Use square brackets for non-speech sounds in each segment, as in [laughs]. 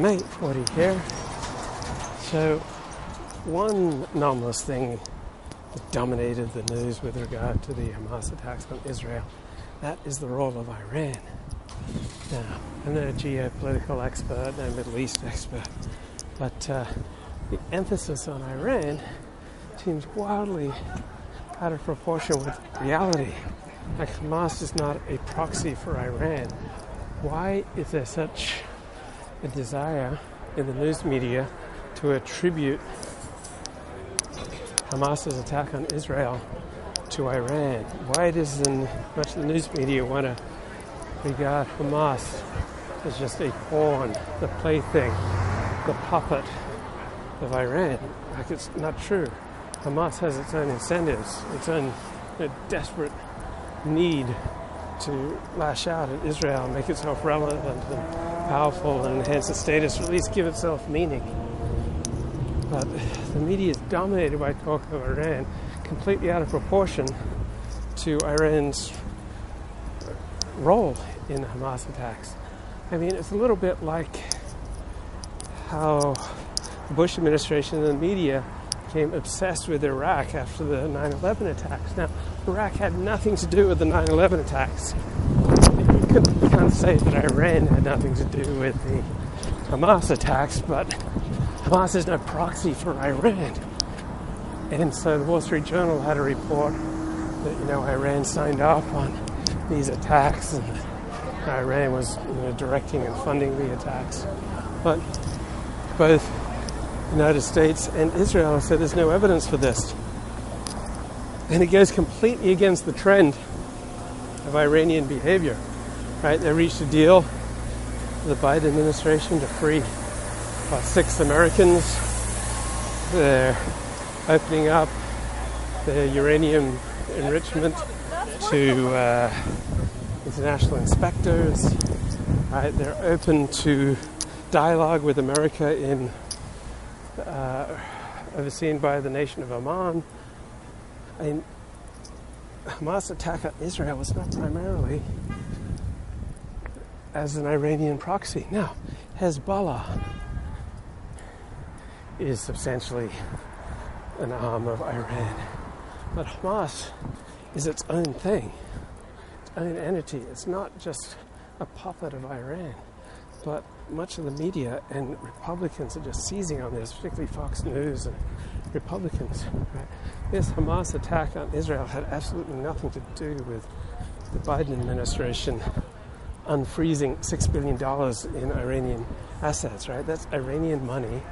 Luke Ford here. So, one anomalous thing that dominated the news with regard to the Hamas attacks on Israel, that is the role of Iran. Now, I'm not a geopolitical expert, no Middle East expert, but uh, the emphasis on Iran seems wildly out of proportion with reality. Like Hamas is not a proxy for Iran. Why is there such a desire in the news media to attribute Hamas's attack on Israel to Iran? Why doesn't much of the news media want to regard Hamas as just a pawn, the plaything, the puppet of Iran? Like it's not true. Hamas has its own incentives, its own you know, desperate need to lash out at Israel, and make itself relevant and powerful, and enhance its status, or at least give itself meaning. But the media is dominated by talk of Iran, completely out of proportion to Iran's role in Hamas attacks. I mean, it's a little bit like how the Bush administration and the media became obsessed with Iraq after the 9 11 attacks. Now, Iraq had nothing to do with the 9 11 attacks. [laughs] Say that Iran had nothing to do with the Hamas attacks, but Hamas is no proxy for Iran. And so the Wall Street Journal had a report that, you know, Iran signed off on these attacks and Iran was you know, directing and funding the attacks. But both the United States and Israel said there's no evidence for this. And it goes completely against the trend of Iranian behavior. Right? They reached a deal with the Biden administration to free about six Americans. They're opening up the uranium enrichment to uh, international inspectors. Right? They're open to dialogue with America in uh, overseen by the nation of Oman. I mean, Hamas attack on Israel was not primarily as an Iranian proxy. Now, Hezbollah is substantially an arm of Iran, but Hamas is its own thing, its own entity. It's not just a puppet of Iran, but much of the media and Republicans are just seizing on this, particularly Fox News and Republicans. Right? This Hamas attack on Israel had absolutely nothing to do with the Biden administration unfreezing $6 billion in Iranian assets, right? That's Iranian money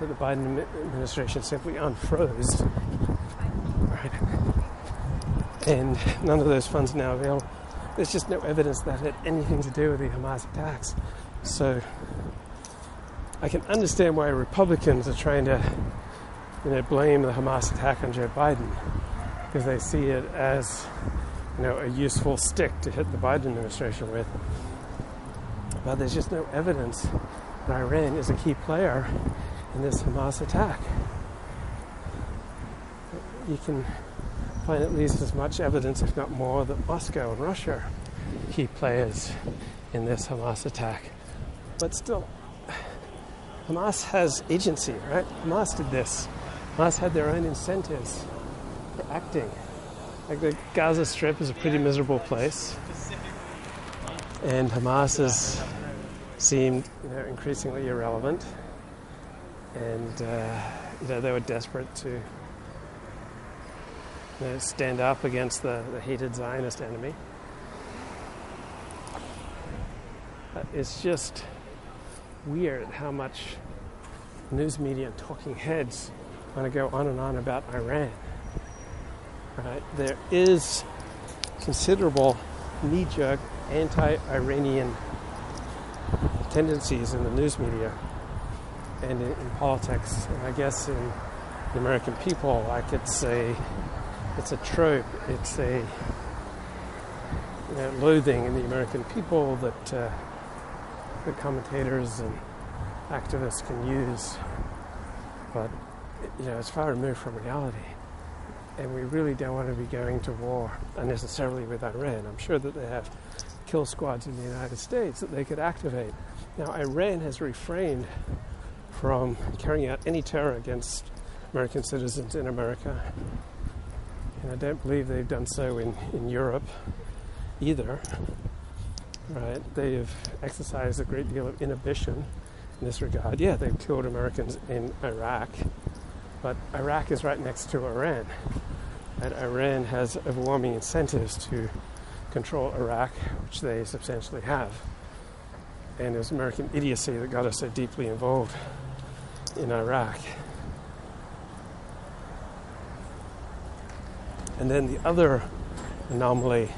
that the Biden administration simply unfroze, right? And none of those funds now available. There's just no evidence that had anything to do with the Hamas attacks. So I can understand why Republicans are trying to you know, blame the Hamas attack on Joe Biden because they see it as you know, a useful stick to hit the Biden administration with. But there's just no evidence that Iran is a key player in this Hamas attack. You can find at least as much evidence, if not more, that Moscow and Russia are key players in this Hamas attack. But still, Hamas has agency, right? Hamas did this. Hamas had their own incentives for acting. Like the Gaza Strip is a pretty miserable place, and Hamas has seemed you know, increasingly irrelevant, and uh, you know they were desperate to you know, stand up against the, the hated Zionist enemy. It's just weird how much news media and talking heads want to go on and on about Iran. Right? There is considerable knee-jerk anti-Iranian tendencies in the news media and in, in, politics, and I guess in the American people, like it's a it's a trope, it's a you know, loathing in the American people that. Uh, the commentators and activists can use, but you know it's far removed from reality. And we really don't want to be going to war unnecessarily with Iran. I'm sure that they have kill squads in the United States that they could activate Now, Iran has refrained from carrying out any terror against American citizens in America. And I don't believe they've done so in, in Europe either. Right? They have exercised a great deal of inhibition in this regard. Yeah, they've killed Americans in Iraq, but Iraq is right next to Iran. And Iran has overwhelming incentives to control Iraq, which they substantially have. And it was American idiocy that got us so deeply involved in Iraq. And then the other anomaly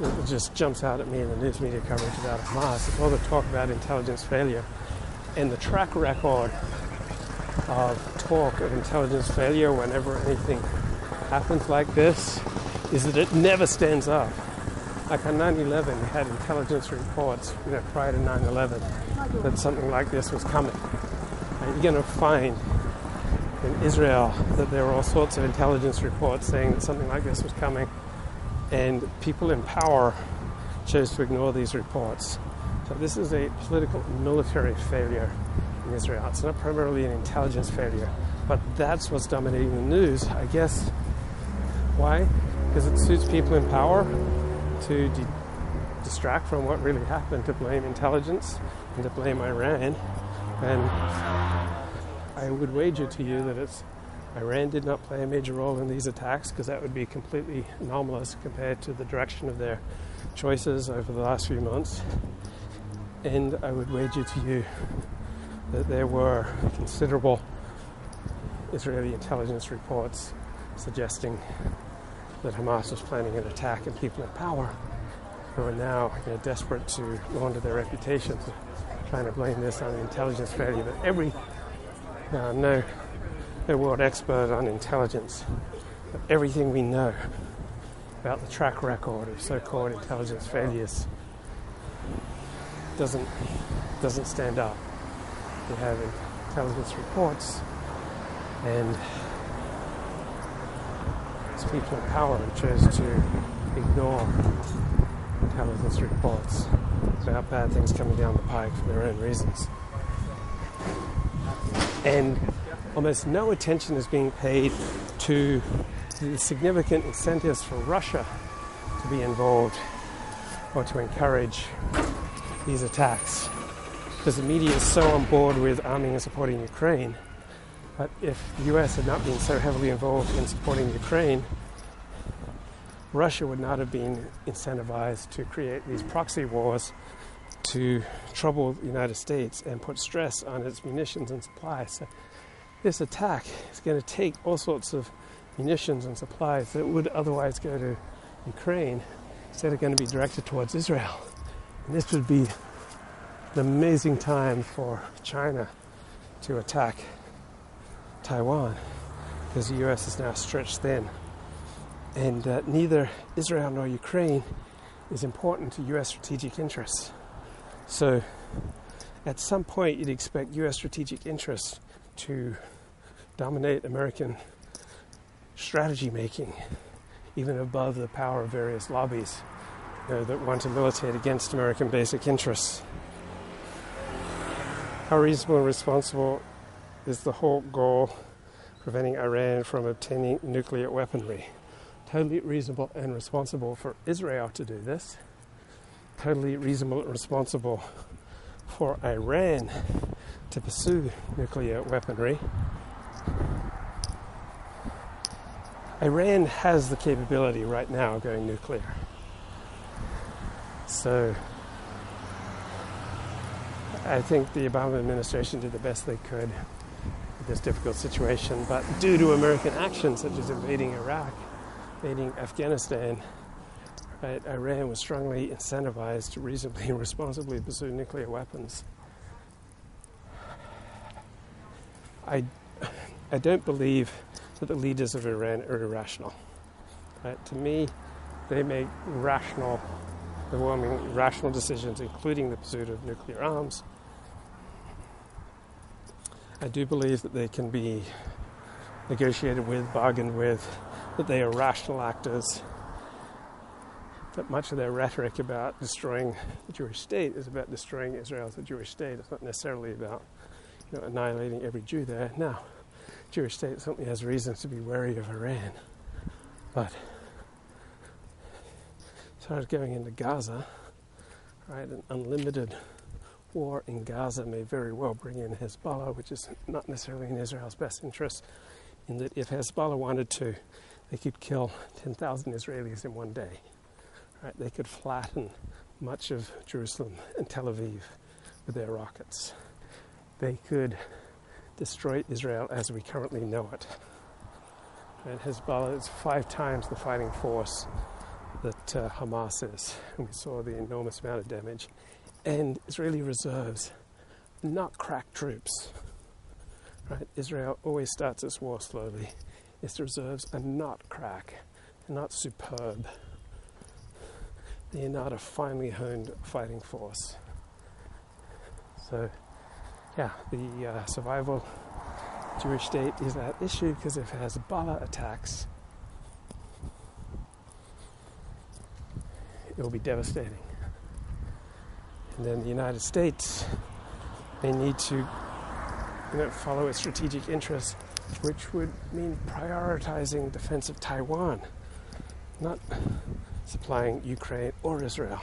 that just jumps out at me in the news media coverage about Hamas is all the talk about intelligence failure and the track record of talk of intelligence failure whenever anything happens like this is that it never stands up. Like on 9/11, we had intelligence reports, you know, prior to 9/11, that something like this was coming. And you're going to find in Israel that there were all sorts of intelligence reports saying that something like this was coming, and people in power chose to ignore these reports. So this is a political military failure in Israel. It's not primarily an intelligence failure, but that's what's dominating the news, I guess. Why? Because it suits people in power to de- distract from what really happened, to blame intelligence and to blame Iran. And I would wager to you that it's Iran did not play a major role in these attacks because that would be completely anomalous compared to the direction of their choices over the last few months. And I would wager to you that there were considerable Israeli intelligence reports suggesting that Hamas was planning an attack and people in power who are now you know, desperate to launder their reputations, trying to blame this on the intelligence failure. But every uh, no, no world expert on intelligence, but everything we know about the track record of so-called intelligence failures doesn't doesn't stand up. You have intelligence reports and people in power chose to ignore intelligence reports about bad things coming down the pike for their own reasons. And almost no attention is being paid to the significant incentives for Russia to be involved or to encourage these attacks. Because the media is so on board with arming and supporting Ukraine. But if the US had not been so heavily involved in supporting Ukraine, Russia would not have been incentivized to create these proxy wars to trouble the United States and put stress on its munitions and supplies. So this attack is going to take all sorts of munitions and supplies that would otherwise go to Ukraine instead of going to be directed towards Israel. And this would be an amazing time for China to attack Taiwan because the US is now stretched thin. And uh, neither Israel nor Ukraine is important to US strategic interests. So at some point, you'd expect US strategic interests to dominate American strategy making, even above the power of various lobbies you know, that want to militate against American basic interests. How reasonable and responsible is the whole goal preventing Iran from obtaining nuclear weaponry? Totally reasonable and responsible for Israel to do this. Totally reasonable and responsible for Iran to pursue nuclear weaponry. Iran has the capability right now of going nuclear. So I think the Obama administration did the best they could this difficult situation, but due to American actions such as invading Iraq, invading Afghanistan, right, Iran was strongly incentivized to reasonably and responsibly pursue nuclear weapons. I, I don't believe that the leaders of Iran are irrational. Right? To me, they make rational, overwhelming rational decisions, including the pursuit of nuclear arms I do believe that they can be negotiated with, bargained with, that they are rational actors. that much of their rhetoric about destroying the Jewish state is about destroying Israel as a Jewish state. It's not necessarily about you know, annihilating every Jew there. Now, Jewish state certainly has reasons to be wary of Iran, but as far as going into Gaza, right, an unlimited war in Gaza may very well bring in Hezbollah, which is not necessarily in Israel's best interest, in that if Hezbollah wanted to, they could kill 10,000 Israelis in one day. Right? They could flatten much of Jerusalem and Tel Aviv with their rockets. They could destroy Israel as we currently know it. And Hezbollah is five times the fighting force that uh, Hamas is. And we saw the enormous amount of damage. And Israeli reserves, not crack troops. Right? Israel always starts its war slowly. Its reserves are not crack, they're not superb. They're not a finely honed fighting force. So, yeah, the uh, survival Jewish state is at issue because if it has Hezbollah attacks, it will be devastating. And then the United States may need to you know, follow its strategic interests, which would mean prioritizing defense of Taiwan, not supplying Ukraine or Israel.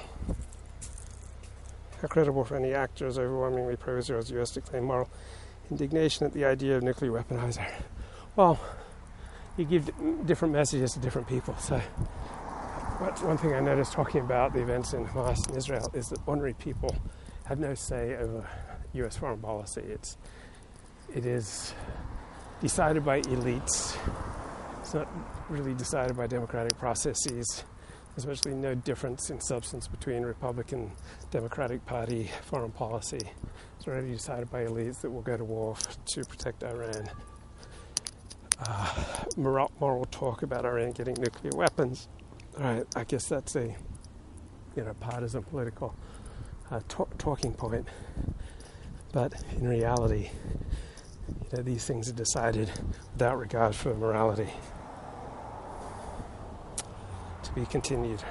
How credible for any actors overwhelmingly pro Israel's US to claim moral indignation at the idea of nuclear weaponizer? Well, you give different messages to different people. So, one thing I noticed talking about the events in Hamas and Israel is that ordinary people have no say over US foreign policy. It's it is decided by elites. It's not really decided by democratic processes. There's virtually no difference in substance between Republican Democratic Party foreign policy. It's already decided by elites that we'll go to war to protect Iran. Uh, moral talk about Iran getting nuclear weapons. All right, I guess that's a you know partisan political uh, talk, talking point. But in reality, you know, these things are decided without regard for morality. To be continued.